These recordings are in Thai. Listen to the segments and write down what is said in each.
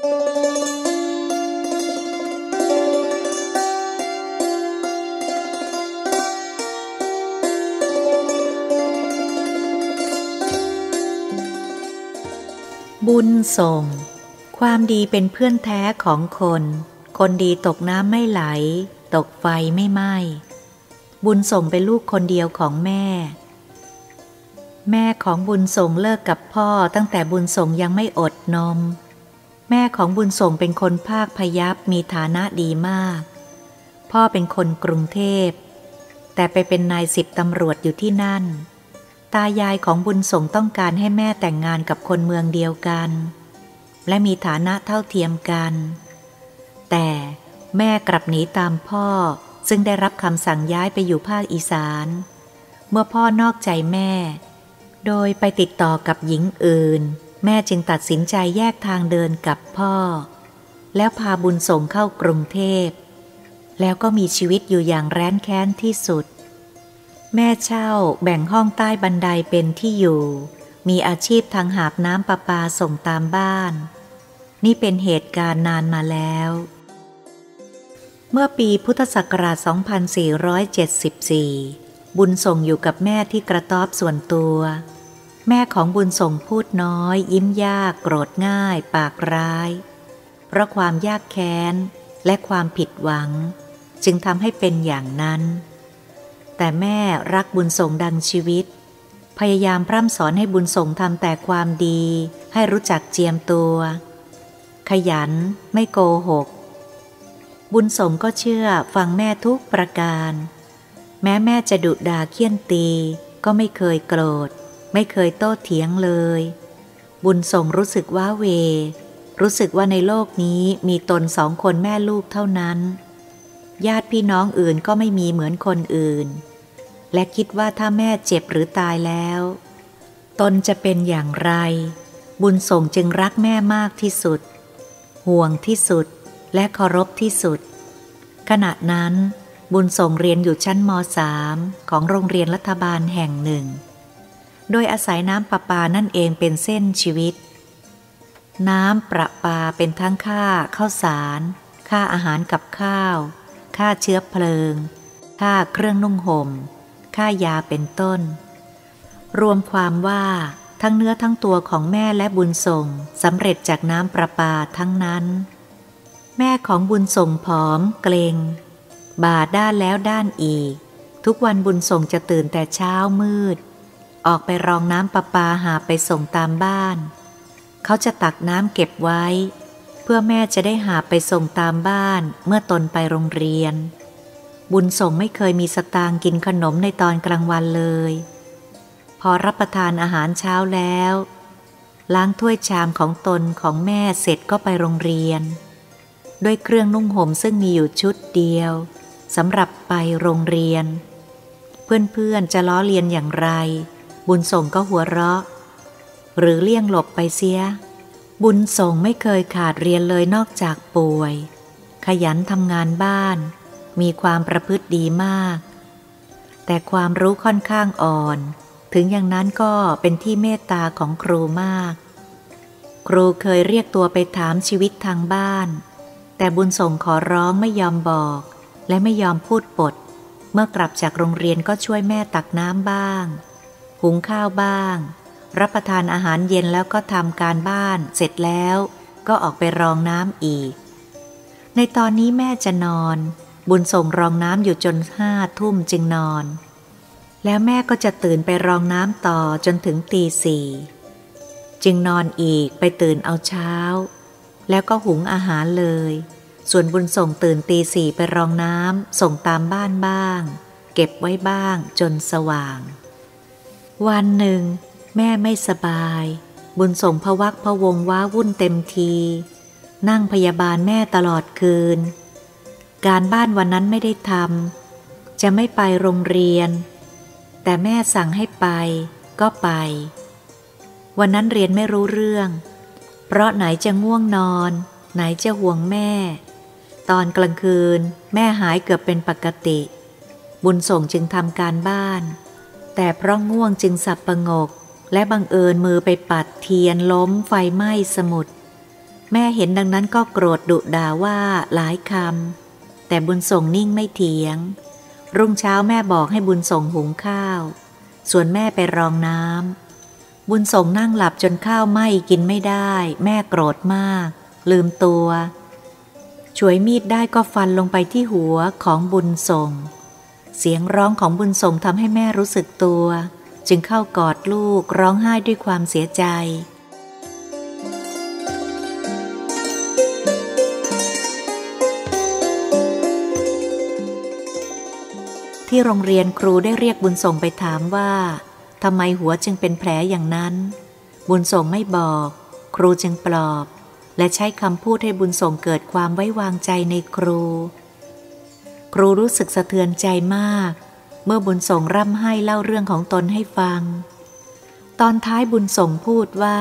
บุญส่ง ความดีเป็นเพื่อนแท้ของคน คนดีตกน้ำไม่ไหล ตกไฟไม่ไหม้บุญส่งเป็นลูกคนเดียวของแม่ แม่ของบุญส่งเลิกกับพ่อตั้งแต่บุญส่งยังไม่อดนม แม่ของบุญส่งเป็นคนภาคพยับมีฐานะดีมาก พ่อเป็นคนกรุงเทพ แต่ไปเป็นนายสิบตำรวจอยู่ที่นั่น ตายายของบุญส่งต้องการให้แม่แต่งงานกับคนเมืองเดียวกัน และมีฐานะเท่าเทียมกัน แต่แม่กลับหนีตามพ่อซึ่งได้รับคำสั่งย้ายไปอยู่ภาคอีสาน เมื่อพ่อนอกใจแม่ โดยไปติดต่อกับหญิงอื่น แม่จึงตัดสินใจแยกทางเดินกับพ่อ แล้วพาบุญส่งเข้ากรุงเทพ แล้วก็มีชีวิตอยู่อย่างแร้นแค้นที่สุด แม่เช่าแบ่งห้องใต้บันไดเป็นที่อยู่ มีอาชีพทางหาบน้ำประปาส่งตามบ้าน นี่เป็นเหตุการณ์นานมาแล้ว เมื่อปีพุทธศักราช 2474 บุญส่งอยู่กับแม่ที่กระต๊อบส่วนตัว แม่ของบุญส่งพูดน้อย ยิ้มยากโกรธง่าย ปากร้าย เพราะความยากแค้น และความผิดหวัง จึงทำให้เป็นอย่างนั้น แต่แม่รักบุญส่งดังชีวิต พยายามพร่ำสอนให้บุญส่งทำแต่ความดี ให้รู้จักเจียมตัว ขยันไม่โกหก บุญส่งก็เชื่อฟังแม่ทุกประการ แม้แม่จะดุด่าเคี่ยนตีก็ไม่เคยโกรธ ไม่เคยโต้เถียงเลย บุญส่งรู้สึกว่าเว รู้สึกว่าในโลกนี้มีตนสองคนแม่ลูกเท่านั้น ญาติพี่น้องอื่นก็ไม่มีเหมือนคนอื่น และคิดว่าถ้าแม่เจ็บหรือตายแล้ว ตนจะเป็นอย่างไร บุญส่งจึงรักแม่มากที่สุด ห่วงที่สุดและเคารพที่สุด ขณะนั้นบุญส่งเรียนอยู่ชั้นม .3 ของโรงเรียนรัฐบาลแห่งหนึ่ง โดยอาศัยน้ำประปานั่นเองเป็นเส้นชีวิต น้ำประปาเป็นทั้งค่าข้าวสาร ค่าอาหารกับข้าว ค่าเชื้อเพลิง ค่าเครื่องนุ่งหม่ม ค่ายาเป็นต้น รวมความว่าทั้งเนื้อทั้งตัวของแม่และบุญส่งสำเร็จจากน้ำประปาทั้งนั้น แม่ของบุญส่งผอมเกรงบาด้านแล้วด้านอีก ทุกวันบุญส่งจะตื่นแต่เช้ามืด ออกไปรองน้ำประปาหาไปส่งตามบ้าน เขาจะตักน้ำเก็บไว้ เพื่อแม่จะได้หาไปส่งตามบ้านเมื่อตนไปโรงเรียน บุญส่งไม่เคยมีสตางกินขนมในตอนกลางวันเลย พอรับประทานอาหารเช้าแล้ว ล้างถ้วยชามของตนของแม่เสร็จก็ไปโรงเรียน ด้วยเครื่องนุ่งห่มซึ่งมีอยู่ชุดเดียวสำหรับไปโรงเรียน เพื่อนๆจะล้อเลียนอย่างไร บุญส่งก็หัวเราะ หรือเลี่ยงหลบไปเสีย บุญส่งไม่เคยขาดเรียนเลยนอกจากป่วย ขยันทำงานบ้าน มีความประพฤติดีมาก แต่ความรู้ค่อนข้างอ่อน ถึงอย่างนั้นก็เป็นที่เมตตาของครูมาก ครูเคยเรียกตัวไปถามชีวิตทางบ้าน แต่บุญส่งขอร้องไม่ยอมบอก และไม่ยอมพูดปด เมื่อกลับจากโรงเรียนก็ช่วยแม่ตักน้ำบ้าง หุงข้าวบ้าง รับประทานอาหารเย็นแล้วก็ทำการบ้านเสร็จแล้วก็ออกไปรองน้ำอีก ในตอนนี้แม่จะนอน บุญส่งรองน้ำอยู่จนห้าทุ่มจึงนอน แล้วแม่ก็จะตื่นไปรองน้ำต่อจนถึงตีสี่จึงนอนอีกไปตื่นเอาเช้า แล้วก็หุงอาหารเลย ส่วนบุญส่งตื่นตีสี่ไปรองน้ำส่งตามบ้านบ้าง เก็บไว้บ้างจนสว่าง วันหนึ่ง แม่ไม่สบาย บุญส่งพวักพวงว้าวุ่นเต็มที นั่งพยาบาลแม่ตลอดคืน การบ้านวันนั้นไม่ได้ทำจะไม่ไปโรงเรียน แต่แม่สั่งให้ไป ก็ไป วันนั้นเรียนไม่รู้เรื่อง เพราะไหนจะง่วงนอน ไหนจะห่วงแม่ ตอนกลางคืน แม่หายเกือบเป็นปกติ บุญส่งจึงทำการบ้าน แต่เพราะง่วงจึงสับประงก และบังเอิญมือไปปัดเทียนล้มไฟไหม้สมุด แม่เห็นดังนั้นก็โกรธดุด่าว่าหลายคำ แต่บุญส่งนิ่งไม่เถียง รุ่งเช้าแม่บอกให้บุญส่งหุงข้าว ส่วนแม่ไปรองน้ำ บุญส่งนั่งหลับจนข้าวไหม้กินไม่ได้ แม่โกรธมาก ลืมตัว ช่วยมีดได้ก็ฟันลงไปที่หัวของบุญส่ง เสียงร้องของบุญส่งทำให้แม่รู้สึกตัว จึงเข้ากอดลูกร้องไห้ด้วยความเสียใจ ที่โรงเรียนครูได้เรียกบุญส่งไปถามว่าทำไมหัวจึงเป็นแผลอย่างนั้น บุญส่งไม่บอก ครูจึงปลอบ และใช้คำพูดให้บุญส่งเกิดความไว้วางใจในครู ครูรู้สึกสะเทือนใจมาก เมื่อบุญส่งร่ำไห้เล่าเรื่องของตนให้ฟัง ตอนท้ายบุญส่งพูดว่า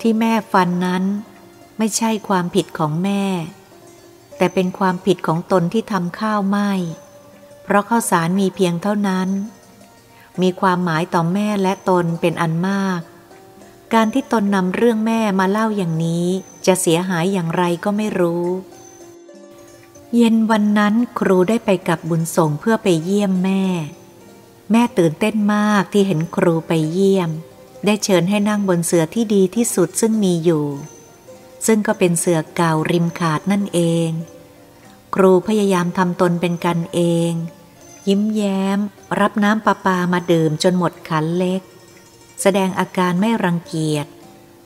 ที่แม่ฟันนั้น ไม่ใช่ความผิดของแม่ แต่เป็นความผิดของตนที่ทำข้าวไหมเพราะข้าวสารมีเพียงเท่านั้น มีความหมายต่อแม่และตนเป็นอันมาก การที่ตนนำเรื่องแม่มาเล่าอย่างนี้ จะเสียหายอย่างไรก็ไม่รู้ เย็นวันนั้นครูได้ไปกับบุญส่งเพื่อไปเยี่ยมแม่ แม่ตื่นเต้นมากที่เห็นครูไปเยี่ยม ได้เชิญให้นั่งบนเสือที่ดีที่สุดซึ่งมีอยู่ ซึ่งก็เป็นเสือเก่าริมขาดนั่นเอง ครูพยายามทำตนเป็นกันเอง ยิ้มแย้ม รับน้ำประปามาดื่มจนหมดขันเล็ก แสดงอาการไม่รังเกียจ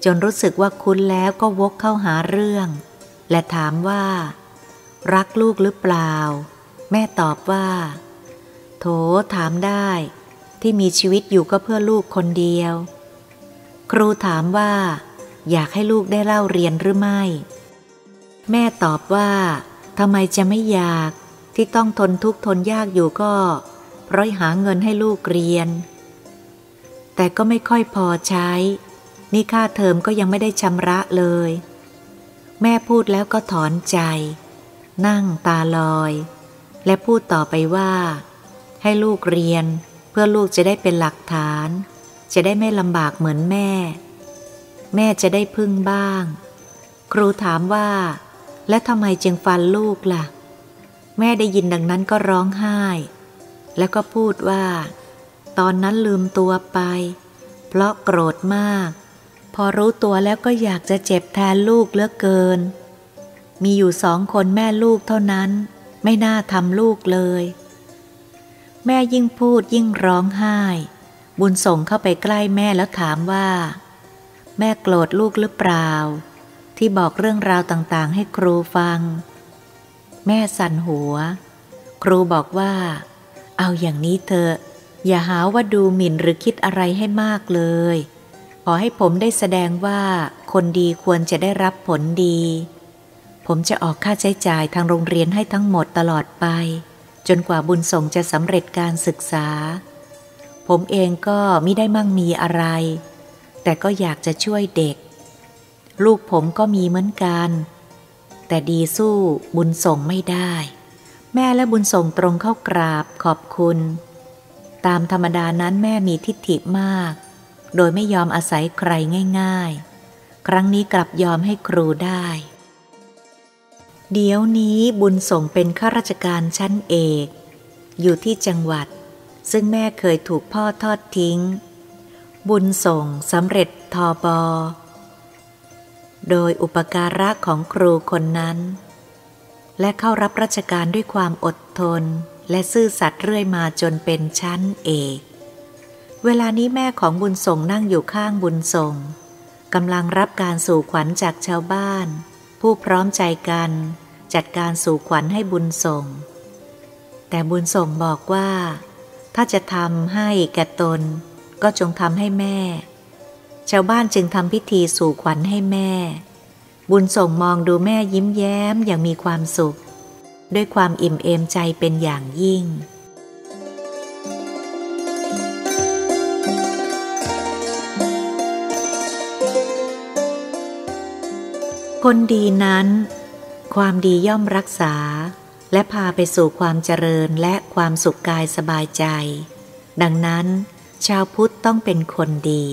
จนรู้สึกว่าคุ้นแล้วก็วกเข้าหาเรื่อง และถามว่า รักลูกหรือเปล่า แม่ตอบว่า โถถามได้ ที่มีชีวิตอยู่ก็เพื่อลูกคนเดียว ครูถามว่า อยากให้ลูกได้เล่าเรียนหรือไม่ แม่ตอบว่าทำไมจะไม่อยากที่ต้องทนทุกข์ทนยากอยู่ก็ เพราะหาเงินให้ลูกเรียน แต่ก็ไม่ค่อยพอใช้ นี่ค่าเทอมก็ยังไม่ได้ชำระเลย แม่พูดแล้วก็ถอนใจ นั่งตาลอย และพูดต่อไปว่า ให้ลูกเรียนเพื่อลูกจะได้เป็นหลักฐาน จะได้ไม่ลำบากเหมือนแม่ แม่จะได้พึ่งบ้าง ครูถามว่า และทำไมจึงฟันลูกละ่ะ แม่ได้ยินดังนั้นก็ร้องไห้ แล้วก็พูดว่า ตอนนั้นลืมตัวไป เพราะโกรธมาก พอรู้ตัวแล้วก็อยากจะเจ็บแทนลูกเหลือเกิน มีอยู่สองคนแม่ลูกเท่านั้น ไม่น่าทำลูกเลย แม่ยิ่งพูดยิ่งร้องไห้ บุญส่งเข้าไปใกล้แม่แล้วถามว่า แม่โกรธลูกหรือเปล่า ที่บอกเรื่องราวต่างๆ ให้ครูฟัง แม่สั่นหัว ครูบอกว่า เอาอย่างนี้เถอะ อย่าหาว่าดูหมิ่นหรือคิดอะไรให้มากเลย ขอให้ผมได้แสดงว่าคนดีควรจะได้รับผลดี ผมจะออกค่าใช้จ่ายทางโรงเรียนให้ทั้งหมดตลอดไป จนกว่าบุญส่งจะสำเร็จการศึกษา ผมเองก็ไม่ได้มั่งมีอะไร แต่ก็อยากจะช่วยเด็ก ลูกผมก็มีเหมือนกัน แต่ดีสู้บุญส่งไม่ได้ แม่และบุญส่งตรงเข้ากราบขอบคุณ ตามธรรมดานั้นแม่มีทิฏฐิมาก โดยไม่ยอมอาศัยใครง่าย ๆ ครั้งนี้กลับยอมให้ครูได้ เดี๋ยวนี้บุญส่งเป็นข้าราชการชั้นเอก อยู่ที่จังหวัด ซึ่งแม่เคยถูกพ่อทอดทิ้ง บุญส่งสำเร็จทอบอโดยอุปการะของครูคนนั้น และเข้ารับราชการด้วยความอดทนและซื่อสัตย์เรื่อยมาจนเป็นชั้นเอก เวลานี้แม่ของบุญส่งนั่งอยู่ข้างบุญส่งกำลังรับการสู่ขวัญจากชาวบ้าน ผู้พร้อมใจกัน จัดการสู่ขวัญให้บุญส่ง แต่บุญส่งบอกว่า ถ้าจะทำให้แก่ตน ก็จงทำให้แม่ ชาวบ้านจึงทำพิธีสู่ขวัญให้แม่ บุญส่งมองดูแม่ยิ้มแย้มอย่างมีความสุข ด้วยความอิ่มเอมใจเป็นอย่างยิ่งคนดีนั้น ความดีย่อมรักษา และพาไปสู่ความเจริญและความสุขกายสบายใจ ดังนั้น ชาวพุทธต้องเป็นคนดี